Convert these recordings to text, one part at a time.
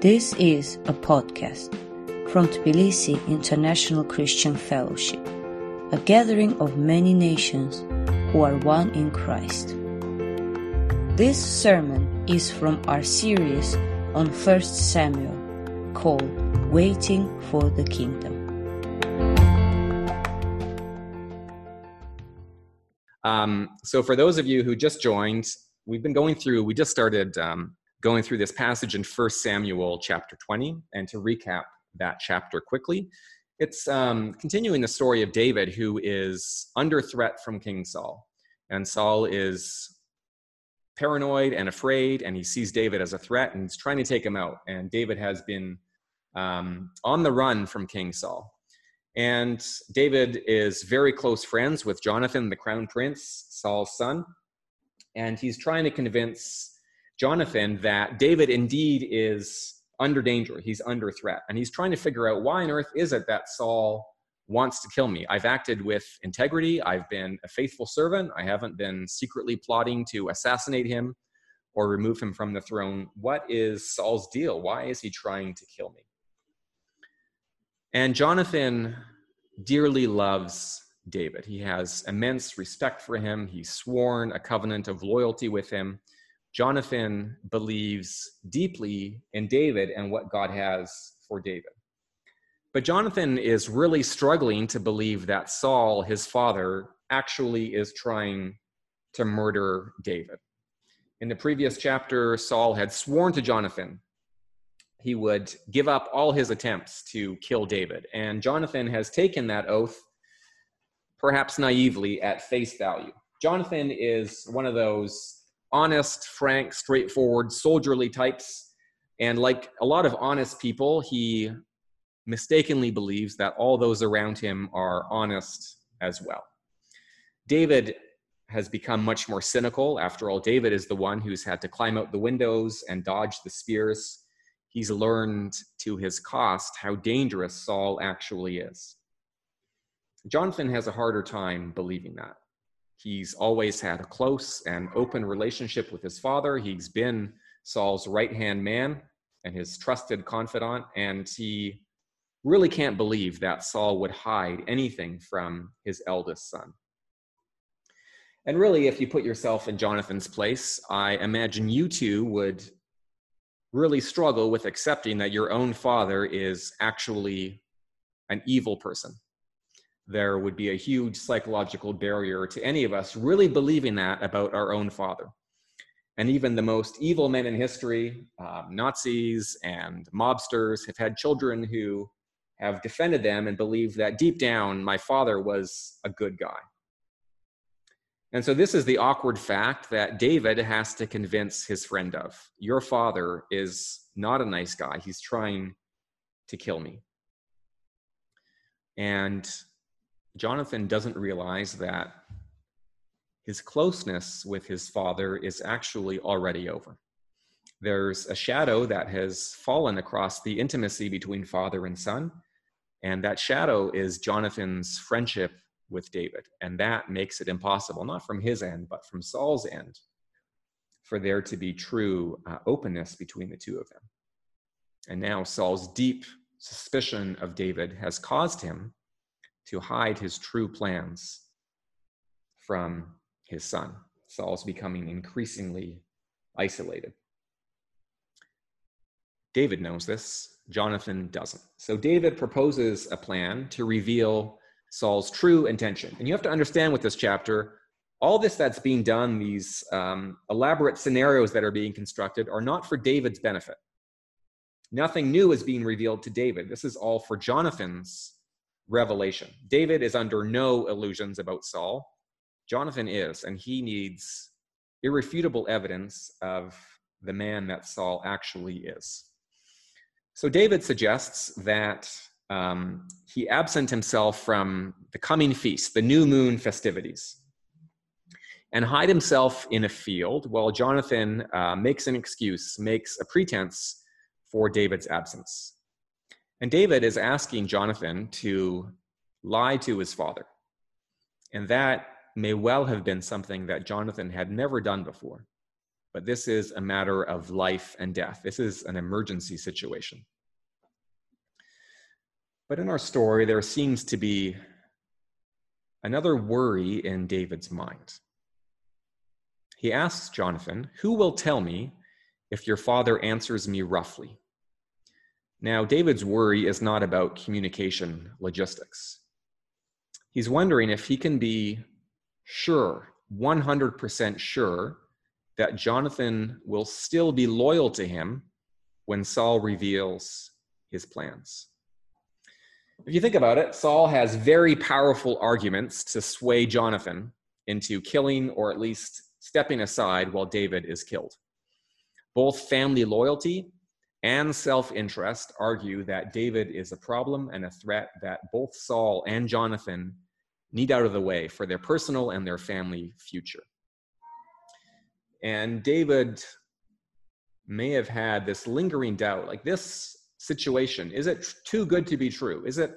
This is a podcast from Tbilisi International Christian Fellowship, a gathering of many nations who are one in Christ. This sermon is from our series on 1 Samuel called Waiting for the Kingdom. Um, so, for those of you who just joined, we've been going through, we just started um, going through this passage in 1 Samuel chapter 20. And to recap that chapter quickly, it's um, continuing the story of David, who is under threat from King Saul. And Saul is paranoid and afraid, and he sees David as a threat and he's trying to take him out. And David has been um, on the run from King Saul. And David is very close friends with Jonathan, the crown prince, Saul's son. And he's trying to convince Jonathan that David indeed is under danger. He's under threat. And he's trying to figure out why on earth is it that Saul wants to kill me? I've acted with integrity. I've been a faithful servant. I haven't been secretly plotting to assassinate him or remove him from the throne. What is Saul's deal? Why is he trying to kill me? And Jonathan dearly loves David. He has immense respect for him. He's sworn a covenant of loyalty with him. Jonathan believes deeply in David and what God has for David. But Jonathan is really struggling to believe that Saul, his father, actually is trying to murder David. In the previous chapter, Saul had sworn to Jonathan he would give up all his attempts to kill David. And Jonathan has taken that oath, perhaps naively, at face value. Jonathan is one of those honest, frank, straightforward, soldierly types. And like a lot of honest people, he mistakenly believes that all those around him are honest as well. David has become much more cynical. After all, David is the one who's had to climb out the windows and dodge the spears. He's learned to his cost how dangerous Saul actually is. Jonathan has a harder time believing that. He's always had a close and open relationship with his father. He's been Saul's right hand man and his trusted confidant, and he really can't believe that Saul would hide anything from his eldest son. And really, if you put yourself in Jonathan's place, I imagine you too would really struggle with accepting that your own father is actually an evil person there would be a huge psychological barrier to any of us really believing that about our own father. And even the most evil men in history, um, Nazis and mobsters, have had children who have defended them and believe that deep down, my father was a good guy. And so, this is the awkward fact that David has to convince his friend of. Your father is not a nice guy. He's trying to kill me. And Jonathan doesn't realize that his closeness with his father is actually already over. There's a shadow that has fallen across the intimacy between father and son, and that shadow is Jonathan's friendship with David. And that makes it impossible, not from his end, but from Saul's end, for there to be true uh, openness between the two of them. And now Saul's deep suspicion of David has caused him to hide his true plans from his son. Saul's becoming increasingly isolated. David knows this, Jonathan doesn't. So David proposes a plan to reveal Saul's true intention. And you have to understand with this chapter, all this that's being done, these um, elaborate scenarios that are being constructed, are not for David's benefit. Nothing new is being revealed to David. This is all for Jonathan's revelation. David is under no illusions about Saul. Jonathan is, and he needs irrefutable evidence of the man that Saul actually is. So David suggests that um, he absent himself from the coming feast, the new moon festivities, and hide himself in a field while Jonathan uh, makes an excuse, makes a pretense for David's absence. And David is asking Jonathan to lie to his father. And that may well have been something that Jonathan had never done before. but this is a matter of life and death. This is an emergency situation. But in our story, there seems to be another worry in David's mind. He asks Jonathan, Who will tell me if your father answers me roughly? Now, David's worry is not about communication logistics. He's wondering if he can be sure, 100% sure, that Jonathan will still be loyal to him when Saul reveals his plans. If you think about it, Saul has very powerful arguments to sway Jonathan into killing or at least stepping aside while David is killed. Both family loyalty and self interest argue that David is a problem and a threat that both Saul and Jonathan need out of the way for their personal and their family future. And David may have had this lingering doubt like this situation is it too good to be true? Is it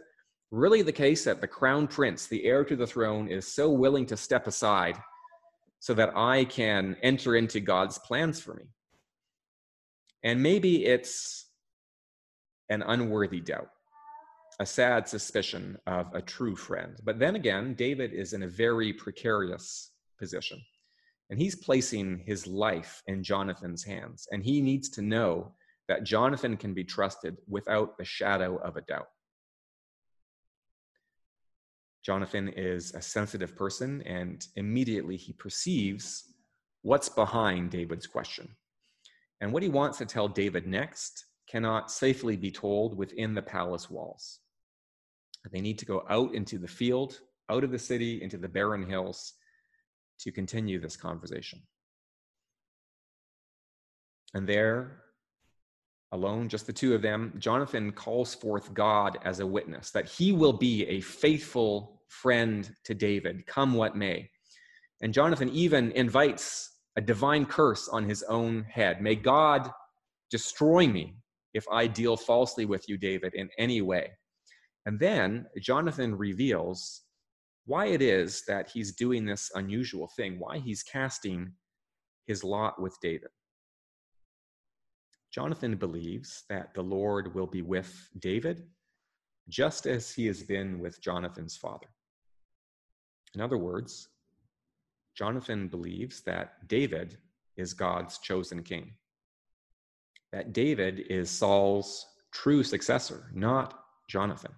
really the case that the crown prince, the heir to the throne, is so willing to step aside so that I can enter into God's plans for me? And maybe it's an unworthy doubt, a sad suspicion of a true friend. But then again, David is in a very precarious position. And he's placing his life in Jonathan's hands. And he needs to know that Jonathan can be trusted without a shadow of a doubt. Jonathan is a sensitive person, and immediately he perceives what's behind David's question. And what he wants to tell David next cannot safely be told within the palace walls. They need to go out into the field, out of the city, into the barren hills to continue this conversation. And there, alone, just the two of them, Jonathan calls forth God as a witness that he will be a faithful friend to David, come what may. And Jonathan even invites a divine curse on his own head. May God destroy me if I deal falsely with you, David, in any way. And then Jonathan reveals why it is that he's doing this unusual thing, why he's casting his lot with David. Jonathan believes that the Lord will be with David just as he has been with Jonathan's father. In other words, Jonathan believes that David is God's chosen king, that David is Saul's true successor, not Jonathan.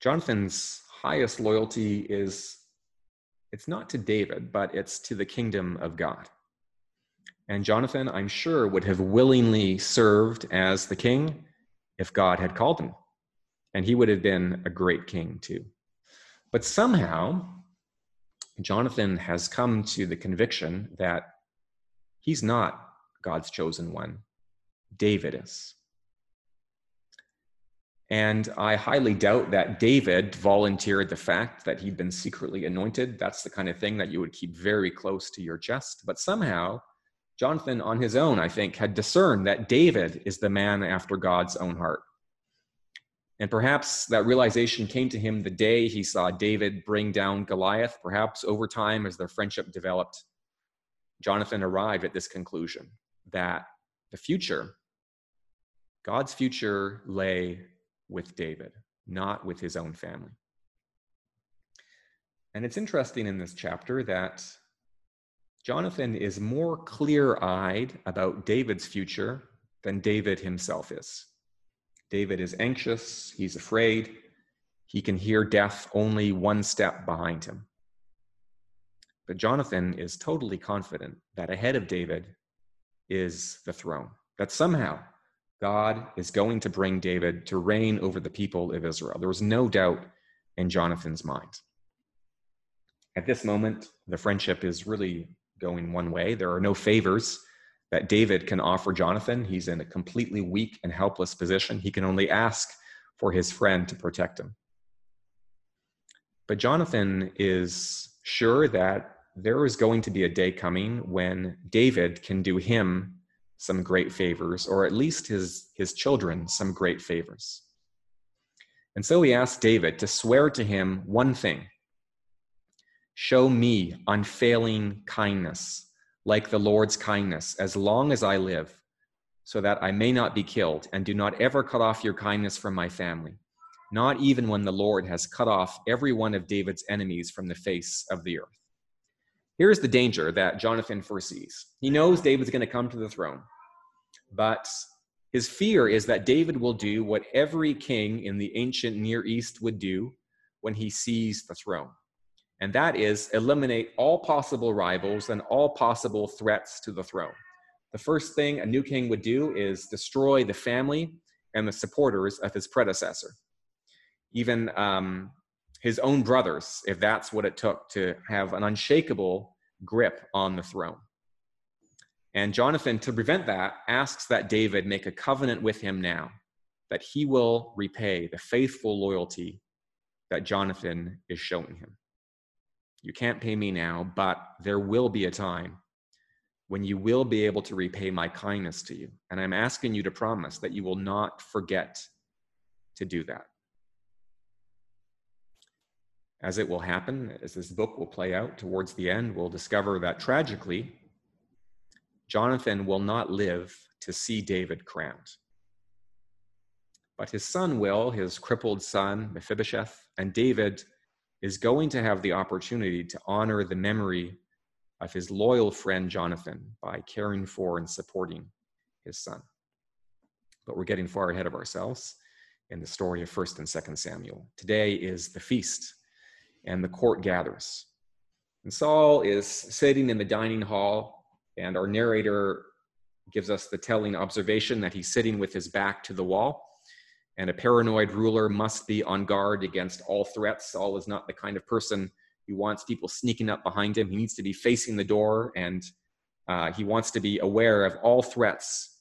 Jonathan's highest loyalty is it's not to David, but it's to the kingdom of God. And Jonathan, I'm sure, would have willingly served as the king if God had called him. And he would have been a great king too. But somehow, Jonathan has come to the conviction that he's not God's chosen one, David is. And I highly doubt that David volunteered the fact that he'd been secretly anointed. That's the kind of thing that you would keep very close to your chest. But somehow, Jonathan, on his own, I think, had discerned that David is the man after God's own heart. And perhaps that realization came to him the day he saw David bring down Goliath. Perhaps over time, as their friendship developed, Jonathan arrived at this conclusion that the future, God's future, lay with David, not with his own family. And it's interesting in this chapter that Jonathan is more clear eyed about David's future than David himself is. David is anxious, he's afraid, he can hear death only one step behind him. But Jonathan is totally confident that ahead of David is the throne, that somehow God is going to bring David to reign over the people of Israel. There was no doubt in Jonathan's mind. At this moment, the friendship is really going one way. There are no favors that David can offer Jonathan. He's in a completely weak and helpless position. He can only ask for his friend to protect him. But Jonathan is sure that there is going to be a day coming when David can do him some great favors, or at least his, his children some great favors. And so he asked David to swear to him one thing Show me unfailing kindness, like the Lord's kindness, as long as I live, so that I may not be killed, and do not ever cut off your kindness from my family, not even when the Lord has cut off every one of David's enemies from the face of the earth. Here's the danger that Jonathan foresees. He knows David's going to come to the throne, but his fear is that David will do what every king in the ancient Near East would do when he sees the throne and that is eliminate all possible rivals and all possible threats to the throne. The first thing a new king would do is destroy the family and the supporters of his predecessor, even um, his own brothers, if that's what it took to have an unshakable grip on the throne. And Jonathan, to prevent that, asks that David make a covenant with him now, that he will repay the faithful loyalty that Jonathan is showing him. You can't pay me now, but there will be a time when you will be able to repay my kindness to you. And I'm asking you to promise that you will not forget to do that. As it will happen, as this book will play out towards the end, we'll discover that tragically, Jonathan will not live to see David crowned. But his son will, his crippled son, Mephibosheth, and David is going to have the opportunity to honor the memory of his loyal friend Jonathan by caring for and supporting his son. But we're getting far ahead of ourselves in the story of 1st and 2nd Samuel. Today is the feast, and the court gathers. And Saul is sitting in the dining hall, and our narrator gives us the telling observation that he's sitting with his back to the wall and a paranoid ruler must be on guard against all threats. Saul is not the kind of person who wants people sneaking up behind him. He needs to be facing the door and uh, he wants to be aware of all threats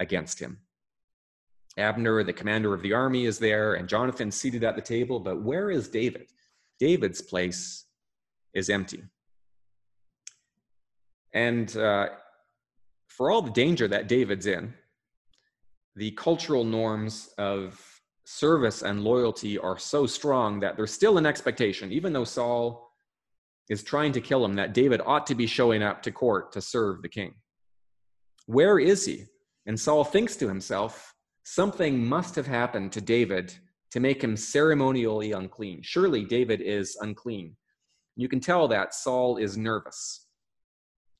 against him. Abner, the commander of the army, is there, and Jonathan seated at the table. But where is David? David's place is empty. And uh, for all the danger that David's in, the cultural norms of service and loyalty are so strong that there's still an expectation, even though Saul is trying to kill him, that David ought to be showing up to court to serve the king. Where is he? And Saul thinks to himself, something must have happened to David to make him ceremonially unclean. Surely David is unclean. You can tell that Saul is nervous,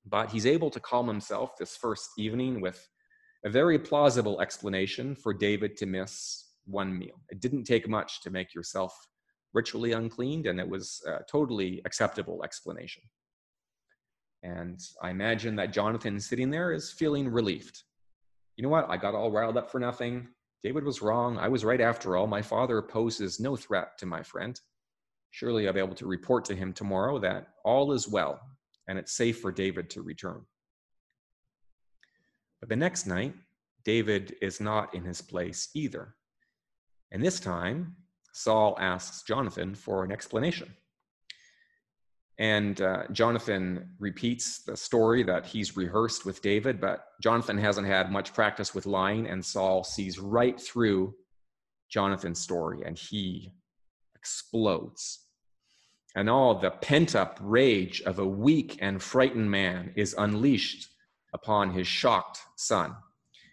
but he's able to calm himself this first evening with a very plausible explanation for David to miss one meal. It didn't take much to make yourself ritually uncleaned, and it was a totally acceptable explanation. And I imagine that Jonathan sitting there is feeling relieved. You know what? I got all riled up for nothing. David was wrong. I was right after all. My father poses no threat to my friend. Surely I'll be able to report to him tomorrow that all is well and it's safe for David to return. But the next night, David is not in his place either. And this time, Saul asks Jonathan for an explanation. And uh, Jonathan repeats the story that he's rehearsed with David, but Jonathan hasn't had much practice with lying, and Saul sees right through Jonathan's story and he explodes. And all the pent up rage of a weak and frightened man is unleashed upon his shocked son.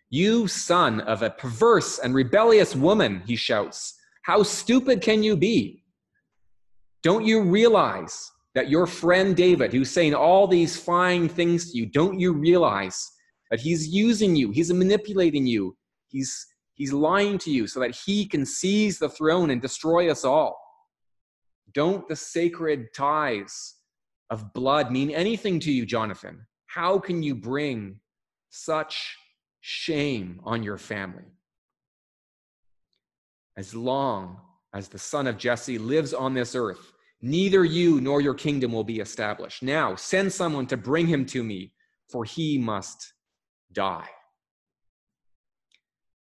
You son of a perverse and rebellious woman, he shouts, how stupid can you be? Don't you realize that your friend David, who's saying all these fine things to you, don't you realize that he's using you, he's manipulating you, he's, he's lying to you so that he can seize the throne and destroy us all? Don't the sacred ties of blood mean anything to you, Jonathan? How can you bring such shame on your family? As long as the son of Jesse lives on this earth, neither you nor your kingdom will be established. Now send someone to bring him to me, for he must die.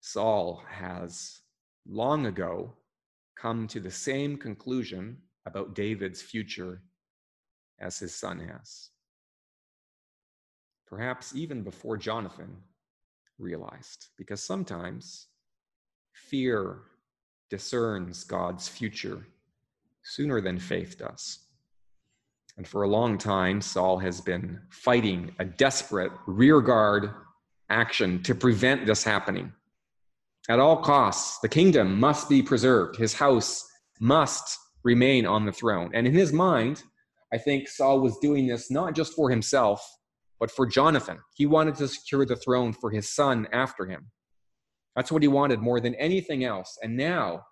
Saul has long ago come to the same conclusion about David's future as his son has perhaps even before Jonathan realized, because sometimes fear discerns God's future sooner than faith does. And for a long time, Saul has been fighting a desperate rearguard action to prevent this happening. At all costs, the kingdom must be preserved. His house must remain on the throne. And in his mind, I think Saul was doing this not just for himself, but for Jonathan. He wanted to secure the throne for his son after him. That's what he wanted more than anything else. And now,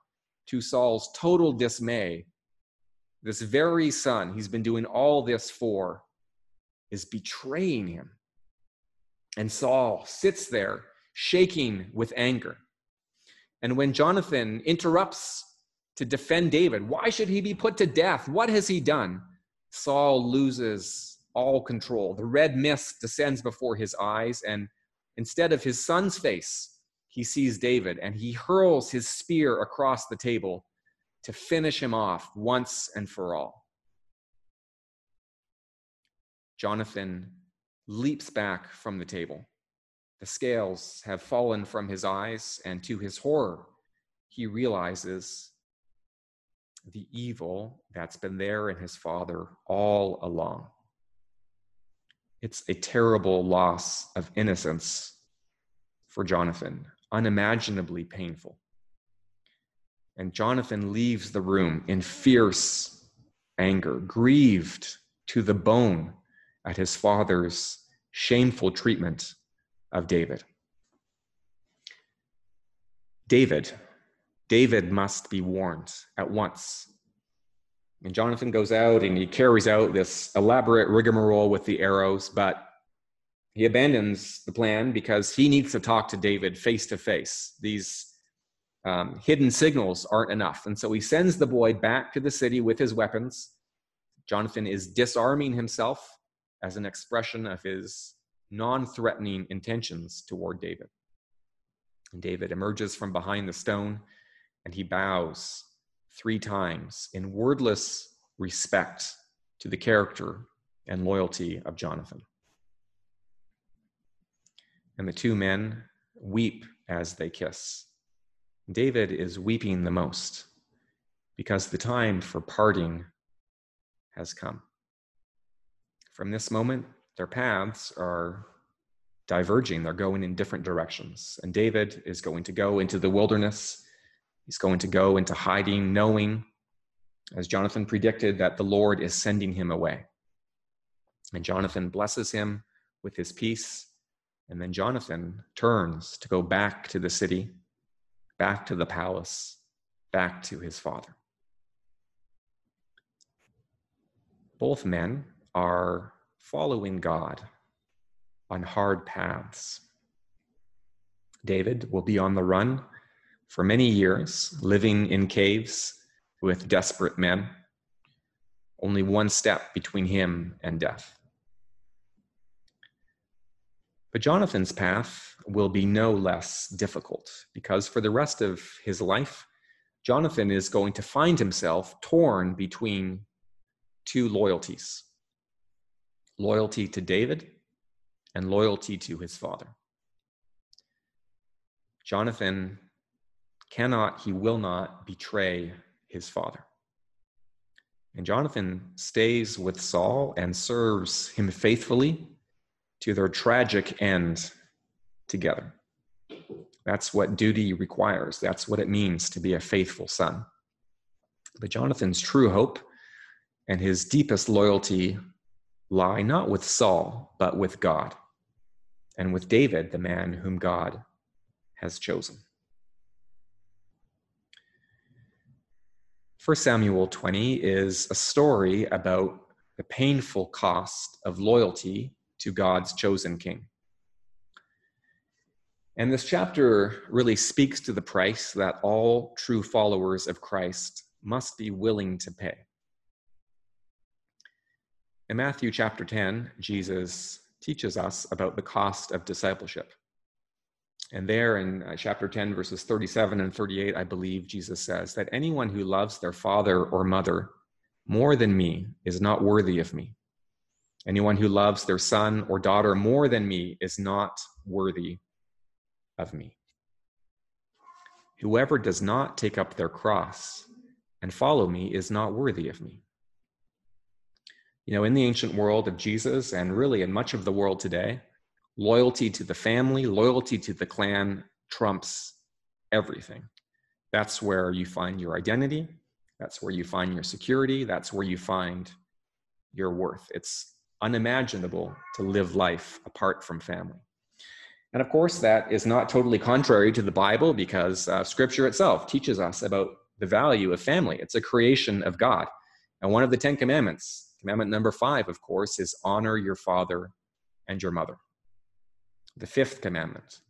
to Saul's total dismay, this very son he's been doing all this for is betraying him. And Saul sits there shaking with anger. And when Jonathan interrupts to defend David, why should he be put to death? What has he done? Saul loses all control. The red mist descends before his eyes, and instead of his son's face, he sees David and he hurls his spear across the table to finish him off once and for all. Jonathan leaps back from the table. The scales have fallen from his eyes, and to his horror, he realizes the evil that's been there in his father all along. It's a terrible loss of innocence for Jonathan, unimaginably painful. And Jonathan leaves the room in fierce anger, grieved to the bone at his father's shameful treatment of David. David, David must be warned at once. And Jonathan goes out and he carries out this elaborate rigmarole with the arrows, but he abandons the plan because he needs to talk to David face to face. These um, hidden signals aren't enough. And so he sends the boy back to the city with his weapons. Jonathan is disarming himself as an expression of his non threatening intentions toward David. And David emerges from behind the stone and he bows three times in wordless respect to the character and loyalty of Jonathan. And the two men weep as they kiss. David is weeping the most because the time for parting has come. From this moment, their paths are diverging, they're going in different directions. And David is going to go into the wilderness, he's going to go into hiding, knowing, as Jonathan predicted, that the Lord is sending him away. And Jonathan blesses him with his peace. And then Jonathan turns to go back to the city back to the palace, back to his father. Both men are following God on hard paths. David will be on the run for many years, living in caves with desperate men, only one step between him and death. But Jonathan's path will be no less difficult because for the rest of his life, Jonathan is going to find himself torn between two loyalties loyalty to David and loyalty to his father. Jonathan cannot, he will not betray his father. And Jonathan stays with Saul and serves him faithfully to their tragic end together. That's what duty requires. That's what it means to be a faithful son. But Jonathan's true hope and his deepest loyalty lie not with Saul, but with God, and with David, the man whom God has chosen. 1 Samuel 20 is a story about the painful cost of loyalty to God's chosen king. And this chapter really speaks to the price that all true followers of Christ must be willing to pay. In Matthew chapter 10, Jesus teaches us about the cost of discipleship. And there in uh, chapter 10, verses 37 and 38, I believe Jesus says that anyone who loves their father or mother more than me is not worthy of me. Anyone who loves their son or daughter more than me is not worthy of me. Whoever does not take up their cross and follow me is not worthy of me. You know, in the ancient world of Jesus, and really in much of the world today, loyalty to the family, loyalty to the clan trumps everything. That's where you find your identity. That's where you find your security. That's where you find your worth. It's unimaginable to live life apart from family. And of course, that is not totally contrary to the Bible because uh, scripture itself teaches us about the value of family. It's a creation of God. And one of the Ten Commandments, commandment number five, of course, is honor your father and your mother. The fifth commandment.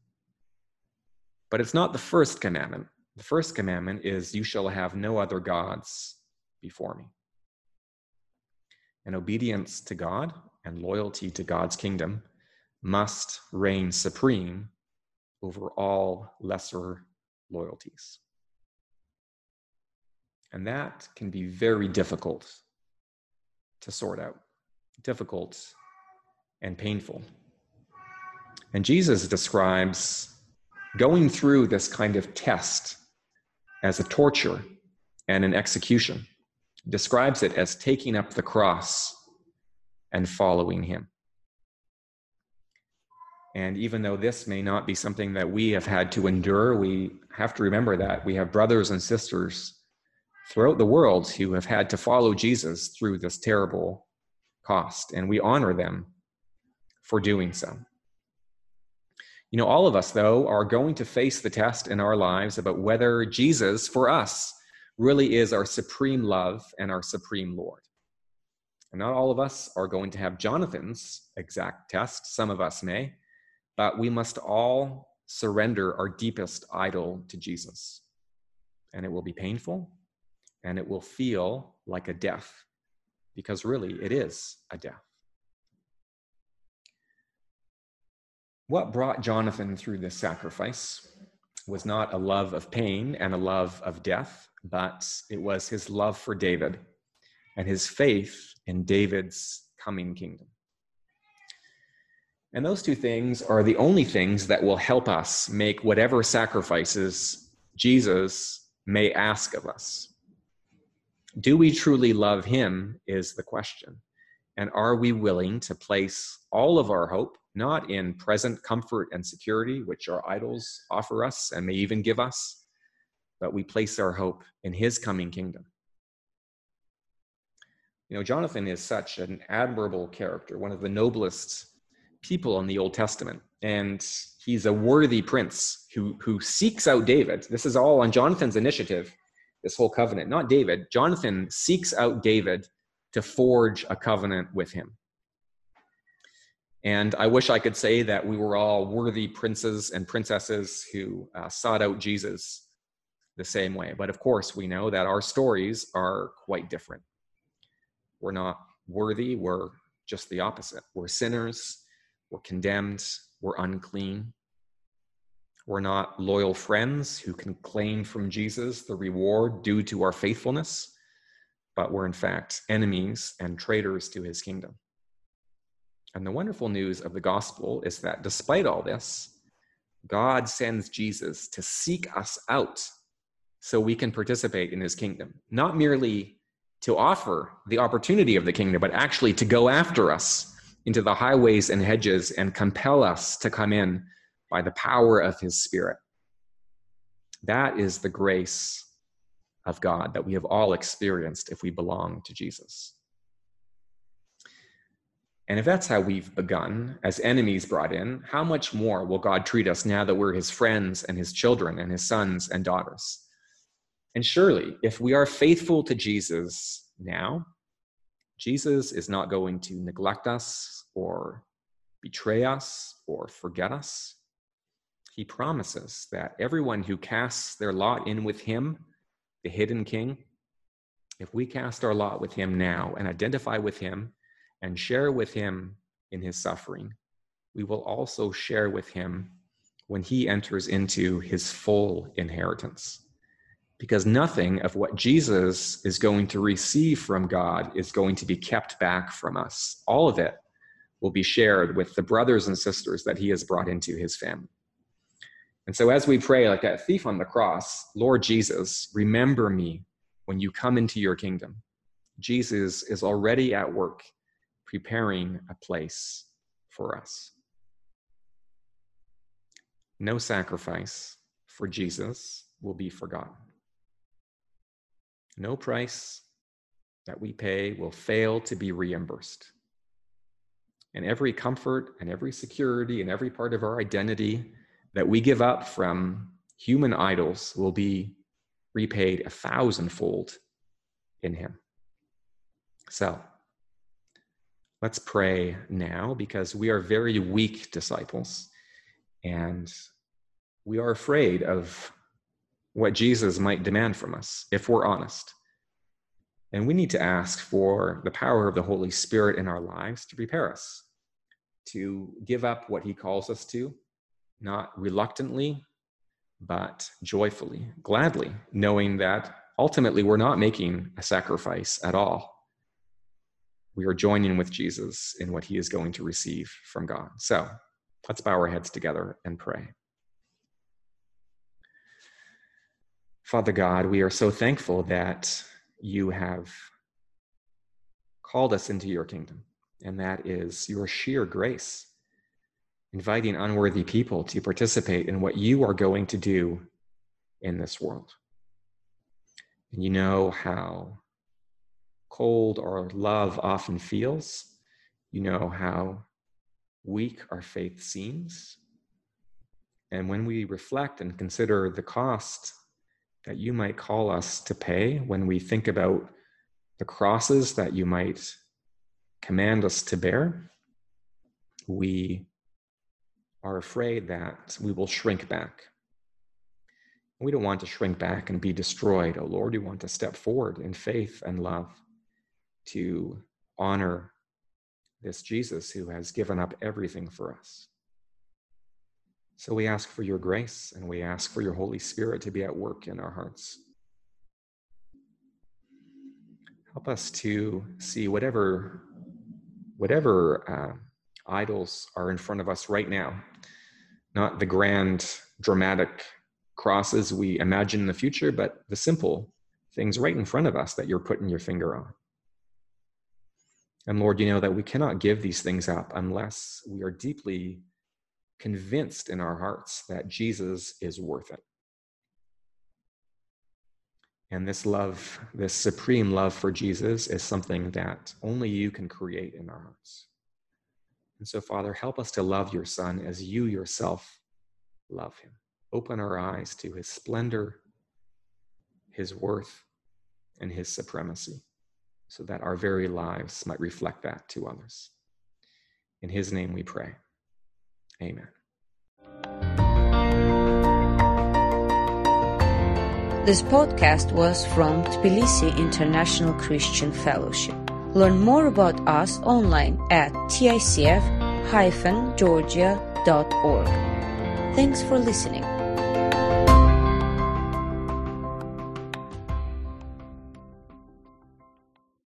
But it's not the first commandment. The first commandment is, You shall have no other gods before me. And obedience to God and loyalty to God's kingdom must reign supreme over all lesser loyalties. And that can be very difficult to sort out, difficult and painful. And Jesus describes going through this kind of test as a torture and an execution, describes it as taking up the cross and following him. And even though this may not be something that we have had to endure, we have to remember that we have brothers and sisters throughout the world who have had to follow Jesus through this terrible cost, and we honor them for doing so. You know, all of us, though, are going to face the test in our lives about whether Jesus, for us, really is our supreme love and our supreme Lord. And not all of us are going to have Jonathan's exact test. Some of us may, but we must all surrender our deepest idol to Jesus. And it will be painful and it will feel like a death because really it is a death. What brought Jonathan through this sacrifice was not a love of pain and a love of death, but it was his love for David and his faith in David's coming kingdom. And those two things are the only things that will help us make whatever sacrifices Jesus may ask of us. Do we truly love him? Is the question. And are we willing to place all of our hope, not in present comfort and security, which our idols offer us and may even give us, but we place our hope in his coming kingdom? You know, Jonathan is such an admirable character, one of the noblest people in the Old Testament. And he's a worthy prince who, who seeks out David. This is all on Jonathan's initiative, this whole covenant, not David. Jonathan seeks out David to forge a covenant with him. And I wish I could say that we were all worthy princes and princesses who uh, sought out Jesus the same way. But of course, we know that our stories are quite different. We're not worthy, we're just the opposite. We're sinners, we're condemned, we're unclean. We're not loyal friends who can claim from Jesus the reward due to our faithfulness, but we're in fact enemies and traitors to his kingdom. And the wonderful news of the gospel is that despite all this, God sends Jesus to seek us out so we can participate in his kingdom, not merely to offer the opportunity of the kingdom, but actually to go after us into the highways and hedges and compel us to come in by the power of his spirit. That is the grace of God that we have all experienced if we belong to Jesus. And if that's how we've begun, as enemies brought in, how much more will God treat us now that we're his friends and his children and his sons and daughters? And surely, if we are faithful to Jesus now, Jesus is not going to neglect us or betray us or forget us. He promises that everyone who casts their lot in with him, the hidden king, if we cast our lot with him now and identify with him and share with him in his suffering, we will also share with him when he enters into his full inheritance because nothing of what Jesus is going to receive from God is going to be kept back from us. All of it will be shared with the brothers and sisters that he has brought into his family. And so, as we pray, like that thief on the cross, Lord Jesus, remember me when you come into your kingdom. Jesus is already at work preparing a place for us. No sacrifice for Jesus will be forgotten. No price that we pay will fail to be reimbursed. And every comfort and every security and every part of our identity that we give up from human idols will be repaid a thousandfold in Him. So, let's pray now because we are very weak disciples and we are afraid of what Jesus might demand from us if we're honest. And we need to ask for the power of the Holy Spirit in our lives to prepare us to give up what He calls us to, not reluctantly, but joyfully, gladly, knowing that ultimately we're not making a sacrifice at all. We are joining with Jesus in what He is going to receive from God. So let's bow our heads together and pray. Father God, we are so thankful that you have called us into your kingdom, and that is your sheer grace, inviting unworthy people to participate in what you are going to do in this world. And you know how cold or love often feels. You know how weak our faith seems. And when we reflect and consider the cost that you might call us to pay when we think about the crosses that you might command us to bear, we are afraid that we will shrink back. We don't want to shrink back and be destroyed. Oh Lord, we want to step forward in faith and love to honor this Jesus who has given up everything for us. So we ask for your grace and we ask for your Holy Spirit to be at work in our hearts. Help us to see whatever whatever uh, idols are in front of us right now, not the grand, dramatic crosses we imagine in the future, but the simple things right in front of us that you're putting your finger on. And Lord, you know that we cannot give these things up unless we are deeply convinced in our hearts that Jesus is worth it. And this love, this supreme love for Jesus, is something that only you can create in our hearts. And so, Father, help us to love your Son as you yourself love him. Open our eyes to his splendor, his worth, and his supremacy, so that our very lives might reflect that to others. In his name we pray. Amen. This podcast was from Tbilisi International Christian Fellowship. Learn more about us online at ticf-georgia.org. Thanks for listening.